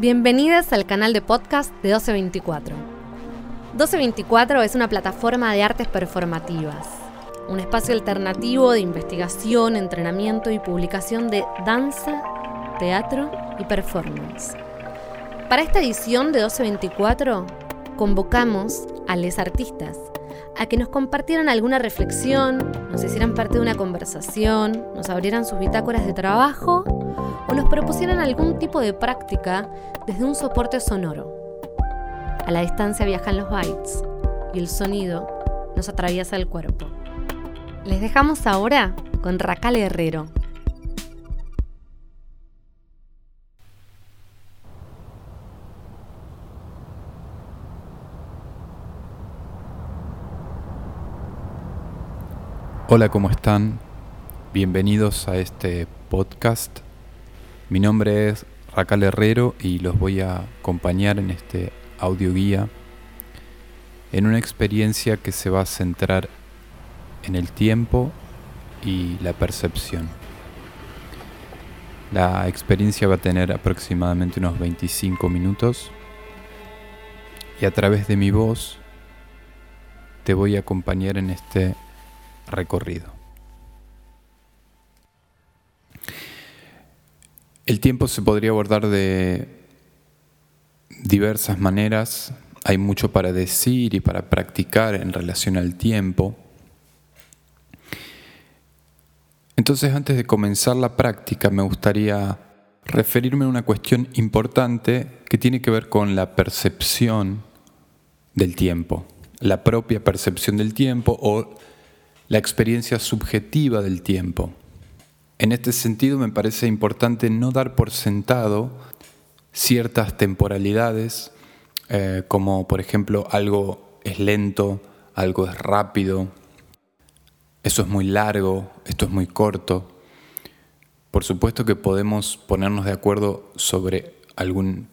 Bienvenidas al canal de podcast de 1224. 1224 es una plataforma de artes performativas, un espacio alternativo de investigación, entrenamiento y publicación de danza, teatro y performance. Para esta edición de 1224 convocamos a les artistas a que nos compartieran alguna reflexión, nos hicieran parte de una conversación, nos abrieran sus bitácoras de trabajo o nos propusieran algún tipo de práctica desde un soporte sonoro. A la distancia viajan los bytes y el sonido nos atraviesa el cuerpo. Les dejamos ahora con Racal Herrero. Hola, ¿cómo están? Bienvenidos a este podcast mi nombre es Racal Herrero y los voy a acompañar en este audio guía en una experiencia que se va a centrar en el tiempo y la percepción. La experiencia va a tener aproximadamente unos 25 minutos y a través de mi voz te voy a acompañar en este recorrido. El tiempo se podría abordar de diversas maneras. Hay mucho para decir y para practicar en relación al tiempo. Entonces, antes de comenzar la práctica, me gustaría referirme a una cuestión importante que tiene que ver con la percepción del tiempo, la propia percepción del tiempo o la experiencia subjetiva del tiempo. En este sentido me parece importante no dar por sentado ciertas temporalidades, eh, como por ejemplo algo es lento, algo es rápido, eso es muy largo, esto es muy corto. Por supuesto que podemos ponernos de acuerdo sobre algún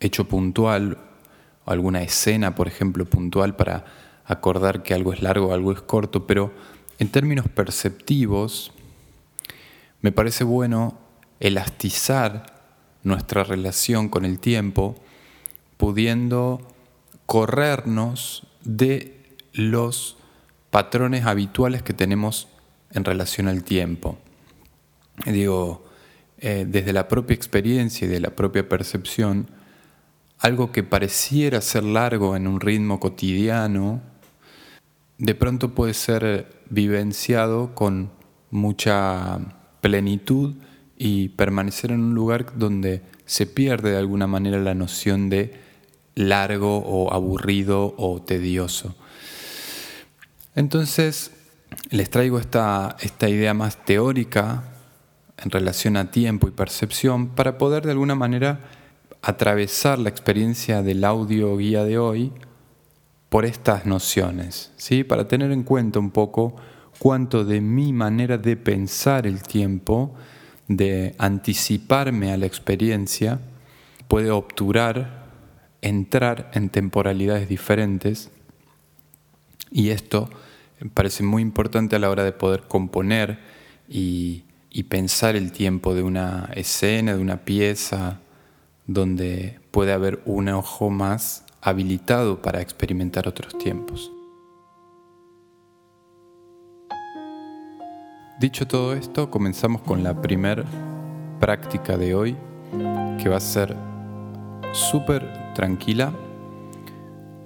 hecho puntual, alguna escena, por ejemplo, puntual para acordar que algo es largo algo es corto, pero en términos perceptivos, me parece bueno elastizar nuestra relación con el tiempo, pudiendo corrernos de los patrones habituales que tenemos en relación al tiempo. Digo, eh, desde la propia experiencia y de la propia percepción, algo que pareciera ser largo en un ritmo cotidiano, de pronto puede ser vivenciado con mucha plenitud y permanecer en un lugar donde se pierde de alguna manera la noción de largo o aburrido o tedioso. Entonces, les traigo esta, esta idea más teórica en relación a tiempo y percepción para poder de alguna manera atravesar la experiencia del audio guía de hoy por estas nociones, ¿sí? para tener en cuenta un poco cuanto de mi manera de pensar el tiempo, de anticiparme a la experiencia, puede obturar, entrar en temporalidades diferentes. Y esto parece muy importante a la hora de poder componer y, y pensar el tiempo de una escena, de una pieza, donde puede haber un ojo más habilitado para experimentar otros tiempos. Dicho todo esto, comenzamos con la primer práctica de hoy, que va a ser súper tranquila.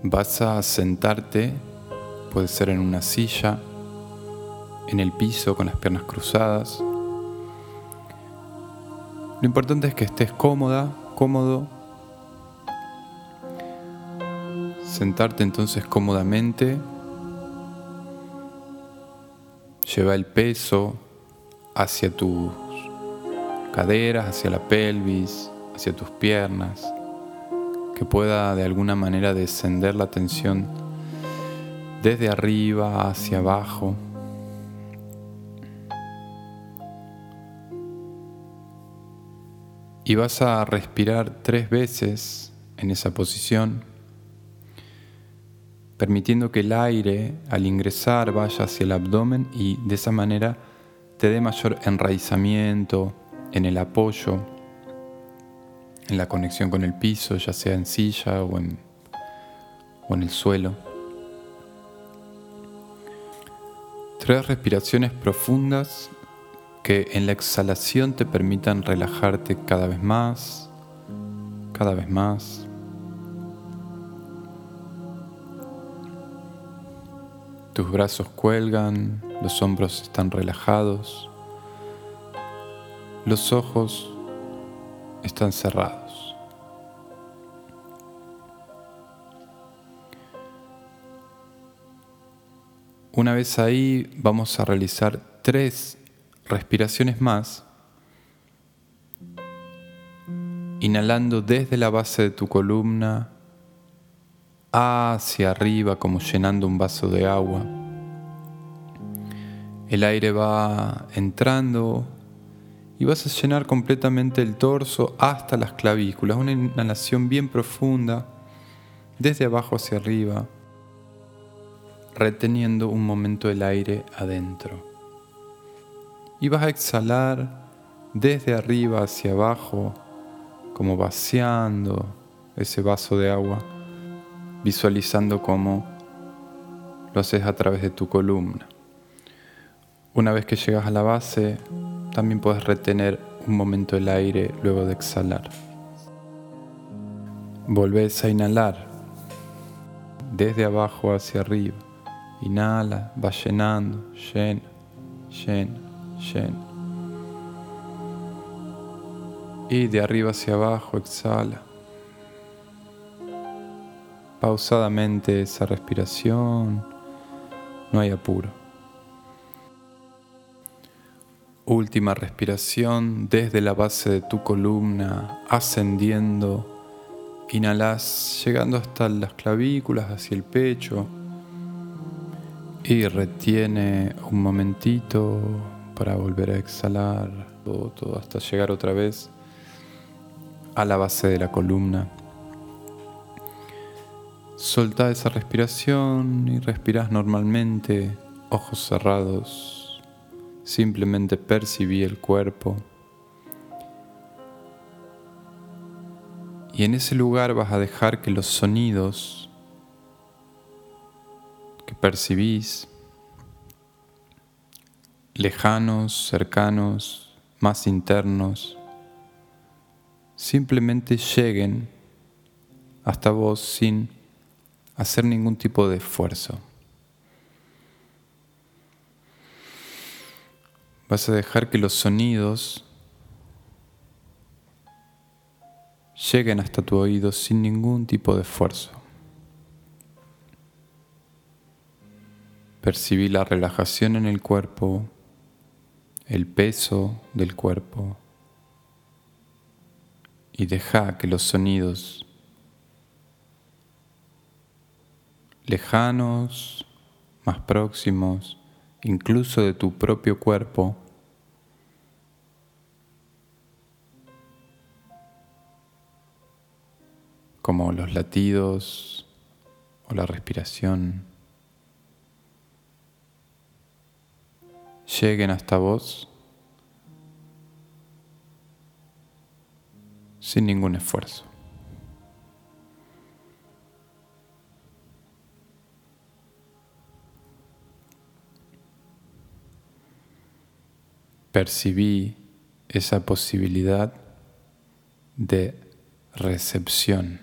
Vas a sentarte, puede ser en una silla, en el piso con las piernas cruzadas. Lo importante es que estés cómoda, cómodo. Sentarte entonces cómodamente Lleva el peso hacia tus caderas, hacia la pelvis, hacia tus piernas, que pueda de alguna manera descender la tensión desde arriba hacia abajo. Y vas a respirar tres veces en esa posición permitiendo que el aire al ingresar vaya hacia el abdomen y de esa manera te dé mayor enraizamiento en el apoyo, en la conexión con el piso, ya sea en silla o en, o en el suelo. Tres respiraciones profundas que en la exhalación te permitan relajarte cada vez más, cada vez más. Tus brazos cuelgan, los hombros están relajados, los ojos están cerrados. Una vez ahí vamos a realizar tres respiraciones más, inhalando desde la base de tu columna hacia arriba como llenando un vaso de agua. El aire va entrando y vas a llenar completamente el torso hasta las clavículas, una inhalación bien profunda, desde abajo hacia arriba, reteniendo un momento el aire adentro. Y vas a exhalar desde arriba hacia abajo, como vaciando ese vaso de agua, visualizando cómo lo haces a través de tu columna. Una vez que llegas a la base, también puedes retener un momento el aire luego de exhalar. Volvés a inhalar desde abajo hacia arriba. Inhala, va llenando, llena, llena, llena. Y de arriba hacia abajo exhala. Pausadamente esa respiración, no hay apuro. Última respiración desde la base de tu columna, ascendiendo. Inhalas llegando hasta las clavículas, hacia el pecho. Y retiene un momentito para volver a exhalar todo, todo hasta llegar otra vez a la base de la columna. Solta esa respiración y respiras normalmente, ojos cerrados simplemente percibí el cuerpo. Y en ese lugar vas a dejar que los sonidos que percibís, lejanos, cercanos, más internos, simplemente lleguen hasta vos sin hacer ningún tipo de esfuerzo. Vas a dejar que los sonidos lleguen hasta tu oído sin ningún tipo de esfuerzo. Percibí la relajación en el cuerpo, el peso del cuerpo y deja que los sonidos lejanos, más próximos, incluso de tu propio cuerpo, como los latidos o la respiración, lleguen hasta vos sin ningún esfuerzo. Percibí esa posibilidad de recepción.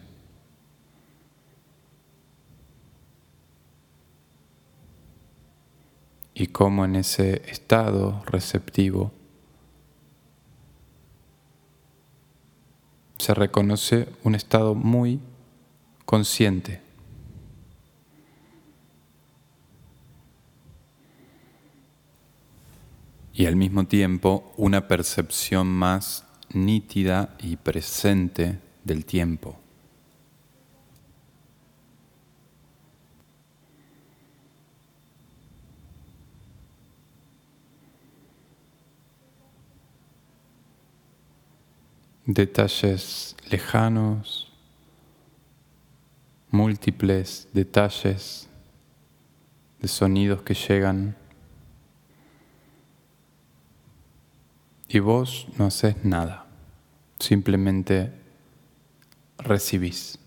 Y cómo en ese estado receptivo se reconoce un estado muy consciente. Y al mismo tiempo una percepción más nítida y presente del tiempo. Detalles lejanos, múltiples detalles de sonidos que llegan y vos no haces nada, simplemente recibís.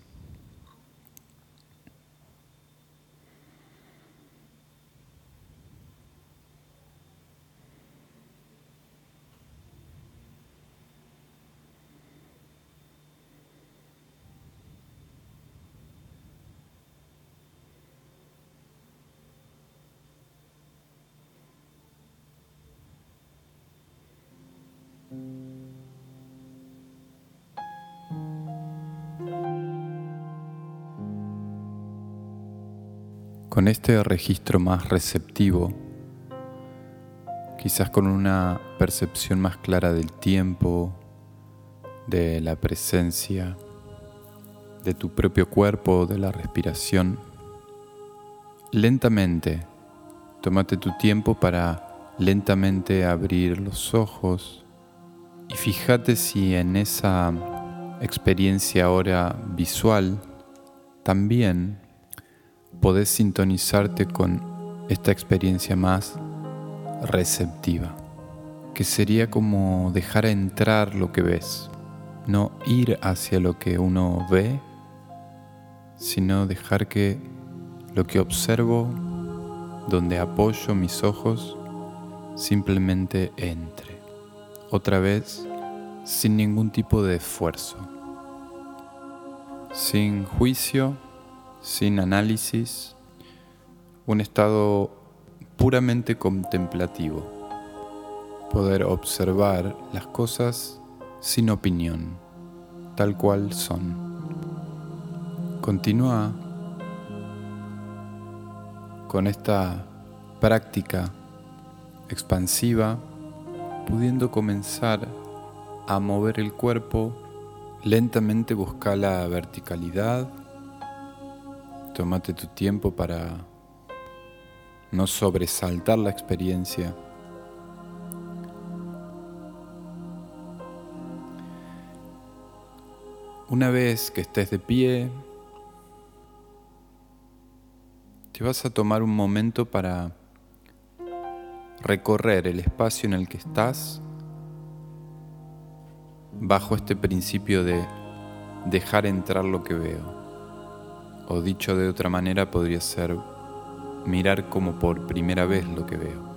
Con este registro más receptivo, quizás con una percepción más clara del tiempo, de la presencia, de tu propio cuerpo, de la respiración, lentamente, tómate tu tiempo para lentamente abrir los ojos y fíjate si en esa experiencia ahora visual también podés sintonizarte con esta experiencia más receptiva, que sería como dejar entrar lo que ves, no ir hacia lo que uno ve, sino dejar que lo que observo, donde apoyo mis ojos, simplemente entre. Otra vez, sin ningún tipo de esfuerzo, sin juicio, sin análisis, un estado puramente contemplativo, poder observar las cosas sin opinión, tal cual son. Continúa con esta práctica expansiva, pudiendo comenzar a mover el cuerpo, lentamente buscar la verticalidad, Tómate tu tiempo para no sobresaltar la experiencia. Una vez que estés de pie, te vas a tomar un momento para recorrer el espacio en el que estás bajo este principio de dejar entrar lo que veo. O dicho de otra manera podría ser mirar como por primera vez lo que veo.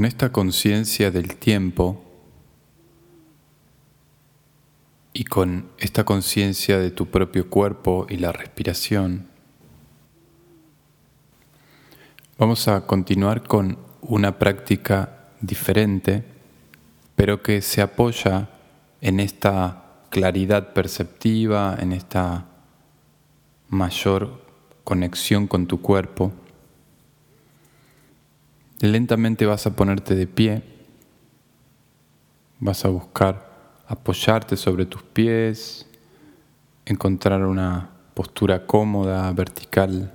Con esta conciencia del tiempo y con esta conciencia de tu propio cuerpo y la respiración, vamos a continuar con una práctica diferente, pero que se apoya en esta claridad perceptiva, en esta mayor conexión con tu cuerpo. Lentamente vas a ponerte de pie, vas a buscar apoyarte sobre tus pies, encontrar una postura cómoda, vertical.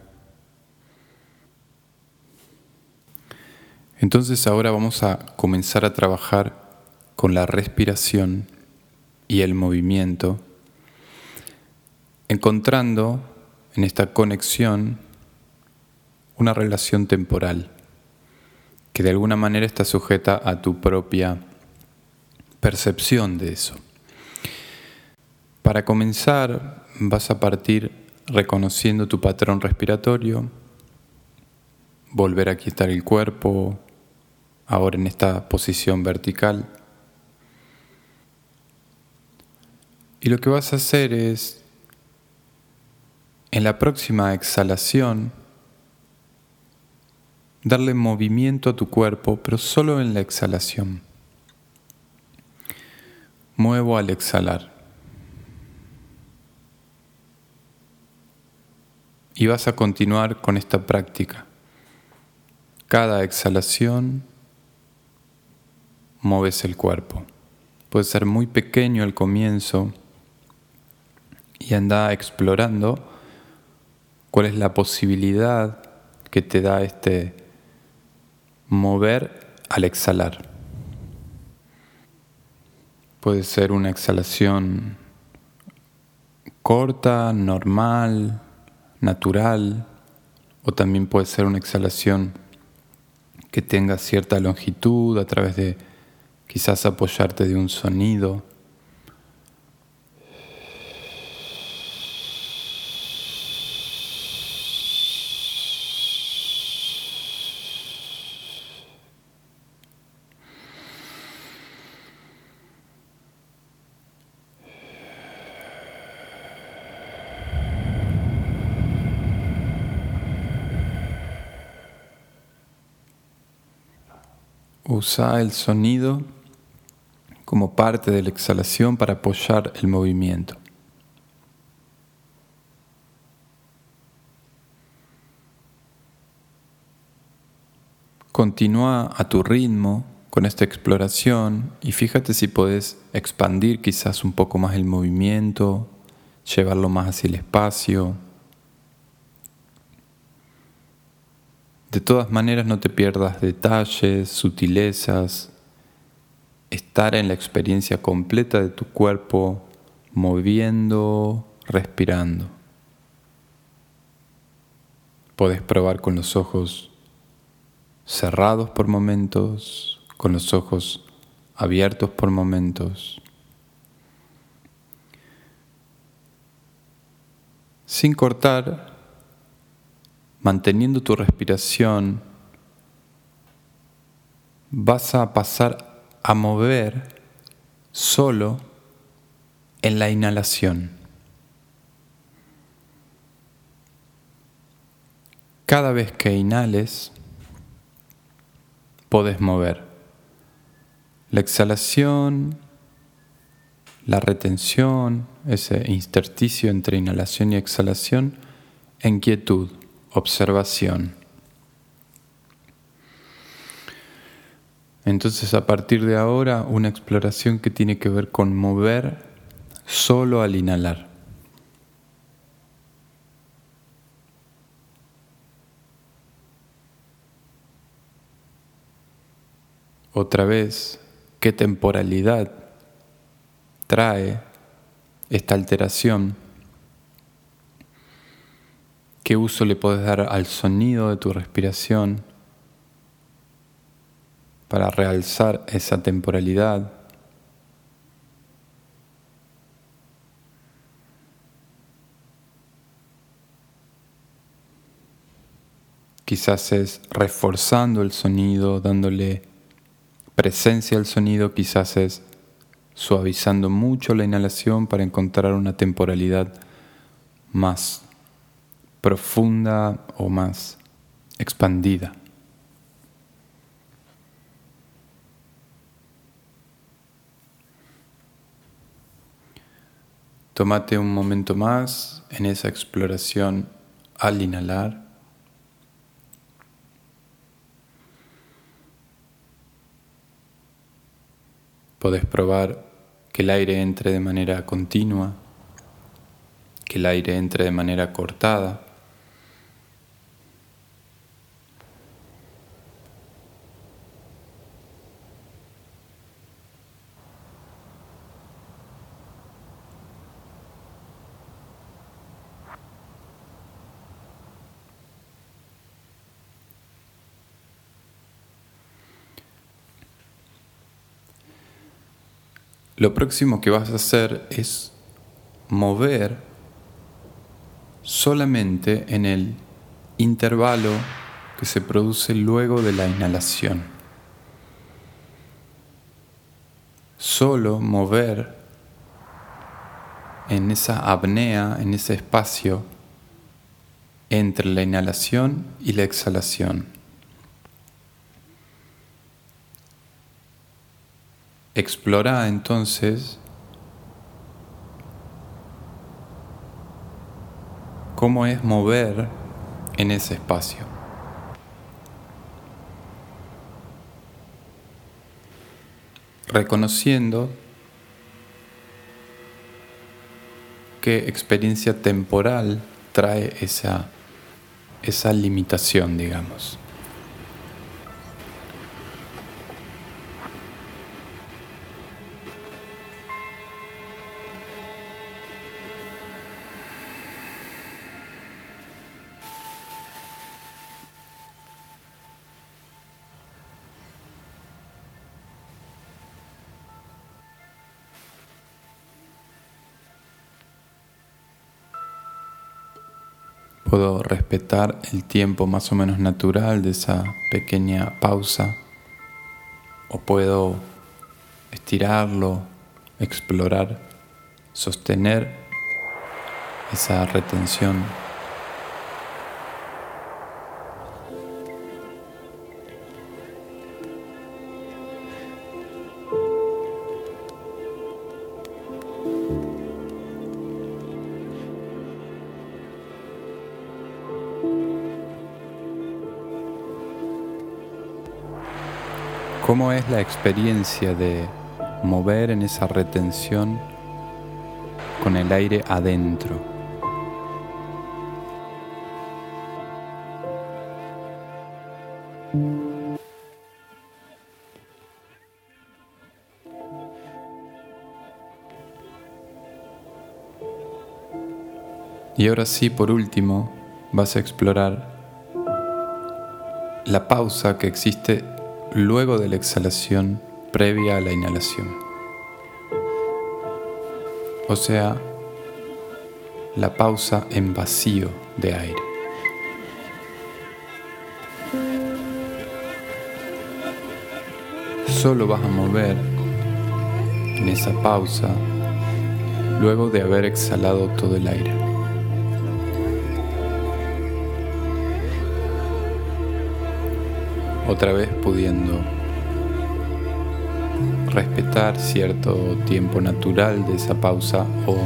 Entonces ahora vamos a comenzar a trabajar con la respiración y el movimiento, encontrando en esta conexión una relación temporal que de alguna manera está sujeta a tu propia percepción de eso. Para comenzar, vas a partir reconociendo tu patrón respiratorio, volver a quitar el cuerpo, ahora en esta posición vertical. Y lo que vas a hacer es, en la próxima exhalación, darle movimiento a tu cuerpo, pero solo en la exhalación. Muevo al exhalar. Y vas a continuar con esta práctica. Cada exhalación mueves el cuerpo. Puede ser muy pequeño al comienzo y anda explorando cuál es la posibilidad que te da este mover al exhalar. Puede ser una exhalación corta, normal, natural, o también puede ser una exhalación que tenga cierta longitud a través de quizás apoyarte de un sonido. Usa el sonido como parte de la exhalación para apoyar el movimiento. Continúa a tu ritmo con esta exploración y fíjate si puedes expandir quizás un poco más el movimiento, llevarlo más hacia el espacio. De todas maneras no te pierdas detalles, sutilezas, estar en la experiencia completa de tu cuerpo, moviendo, respirando. Puedes probar con los ojos cerrados por momentos, con los ojos abiertos por momentos. Sin cortar, manteniendo tu respiración, vas a pasar a mover solo en la inhalación. Cada vez que inhales, podés mover. La exhalación, la retención, ese intersticio entre inhalación y exhalación, en quietud observación. Entonces a partir de ahora una exploración que tiene que ver con mover solo al inhalar. Otra vez, ¿qué temporalidad trae esta alteración? ¿Qué uso le puedes dar al sonido de tu respiración para realzar esa temporalidad? Quizás es reforzando el sonido, dándole presencia al sonido, quizás es suavizando mucho la inhalación para encontrar una temporalidad más profunda o más expandida. Tómate un momento más en esa exploración al inhalar. Podés probar que el aire entre de manera continua, que el aire entre de manera cortada. Lo próximo que vas a hacer es mover solamente en el intervalo que se produce luego de la inhalación. Solo mover en esa apnea, en ese espacio entre la inhalación y la exhalación. Explora entonces cómo es mover en ese espacio. Reconociendo qué experiencia temporal trae esa, esa limitación, digamos. Puedo respetar el tiempo más o menos natural de esa pequeña pausa. O puedo estirarlo, explorar, sostener esa retención ¿Cómo es la experiencia de mover en esa retención con el aire adentro? Y ahora sí, por último, vas a explorar la pausa que existe luego de la exhalación previa a la inhalación. O sea, la pausa en vacío de aire. Solo vas a mover en esa pausa luego de haber exhalado todo el aire. Otra vez pudiendo respetar cierto tiempo natural de esa pausa o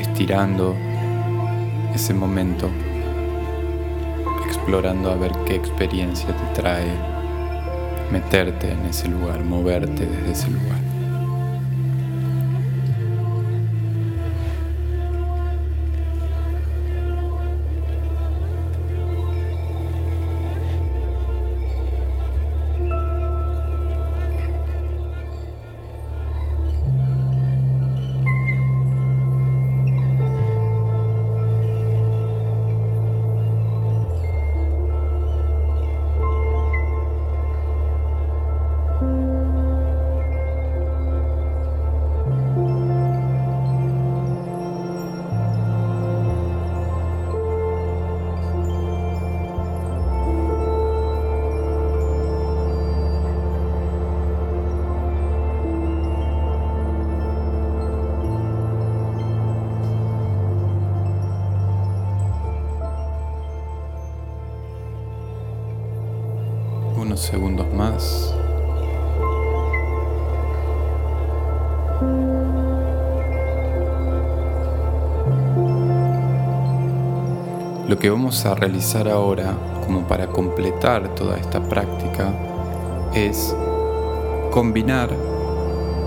estirando ese momento, explorando a ver qué experiencia te trae meterte en ese lugar, moverte desde ese lugar. Segundos más. Lo que vamos a realizar ahora, como para completar toda esta práctica, es combinar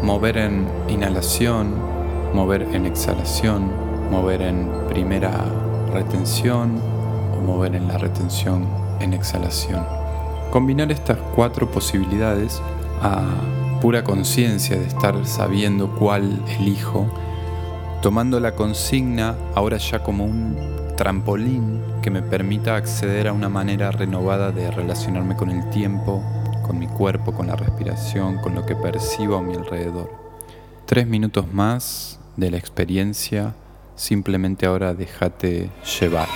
mover en inhalación, mover en exhalación, mover en primera retención o mover en la retención en exhalación. Combinar estas cuatro posibilidades a pura conciencia de estar sabiendo cuál elijo, tomando la consigna ahora ya como un trampolín que me permita acceder a una manera renovada de relacionarme con el tiempo, con mi cuerpo, con la respiración, con lo que percibo a mi alrededor. Tres minutos más de la experiencia, simplemente ahora déjate llevar.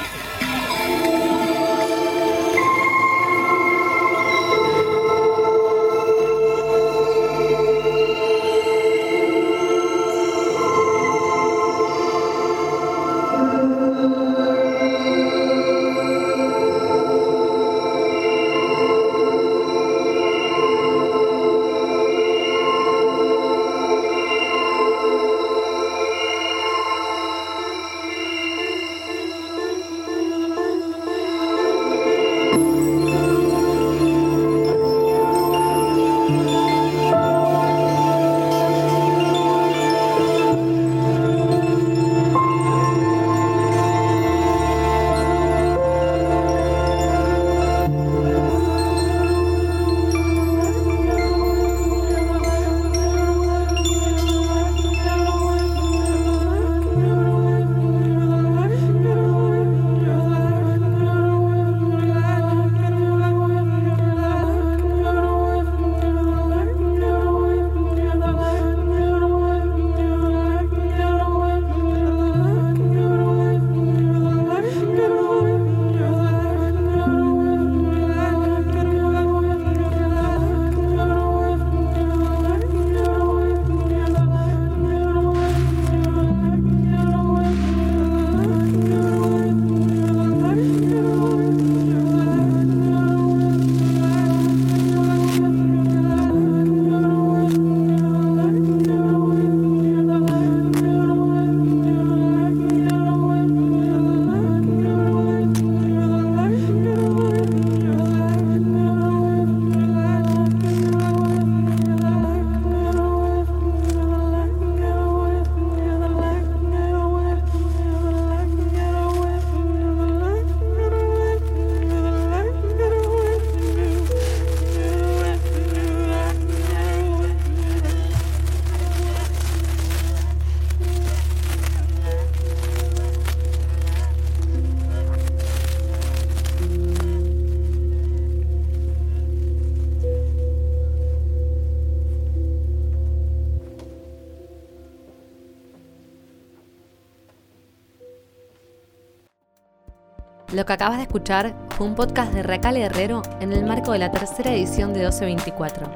Lo que acabas de escuchar fue un podcast de Recale Herrero en el marco de la tercera edición de 1224.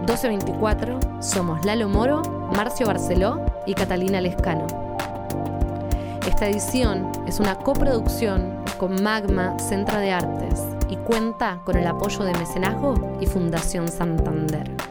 1224 somos Lalo Moro, Marcio Barceló y Catalina Lescano. Esta edición es una coproducción con Magma Centro de Artes y cuenta con el apoyo de Mecenazgo y Fundación Santander.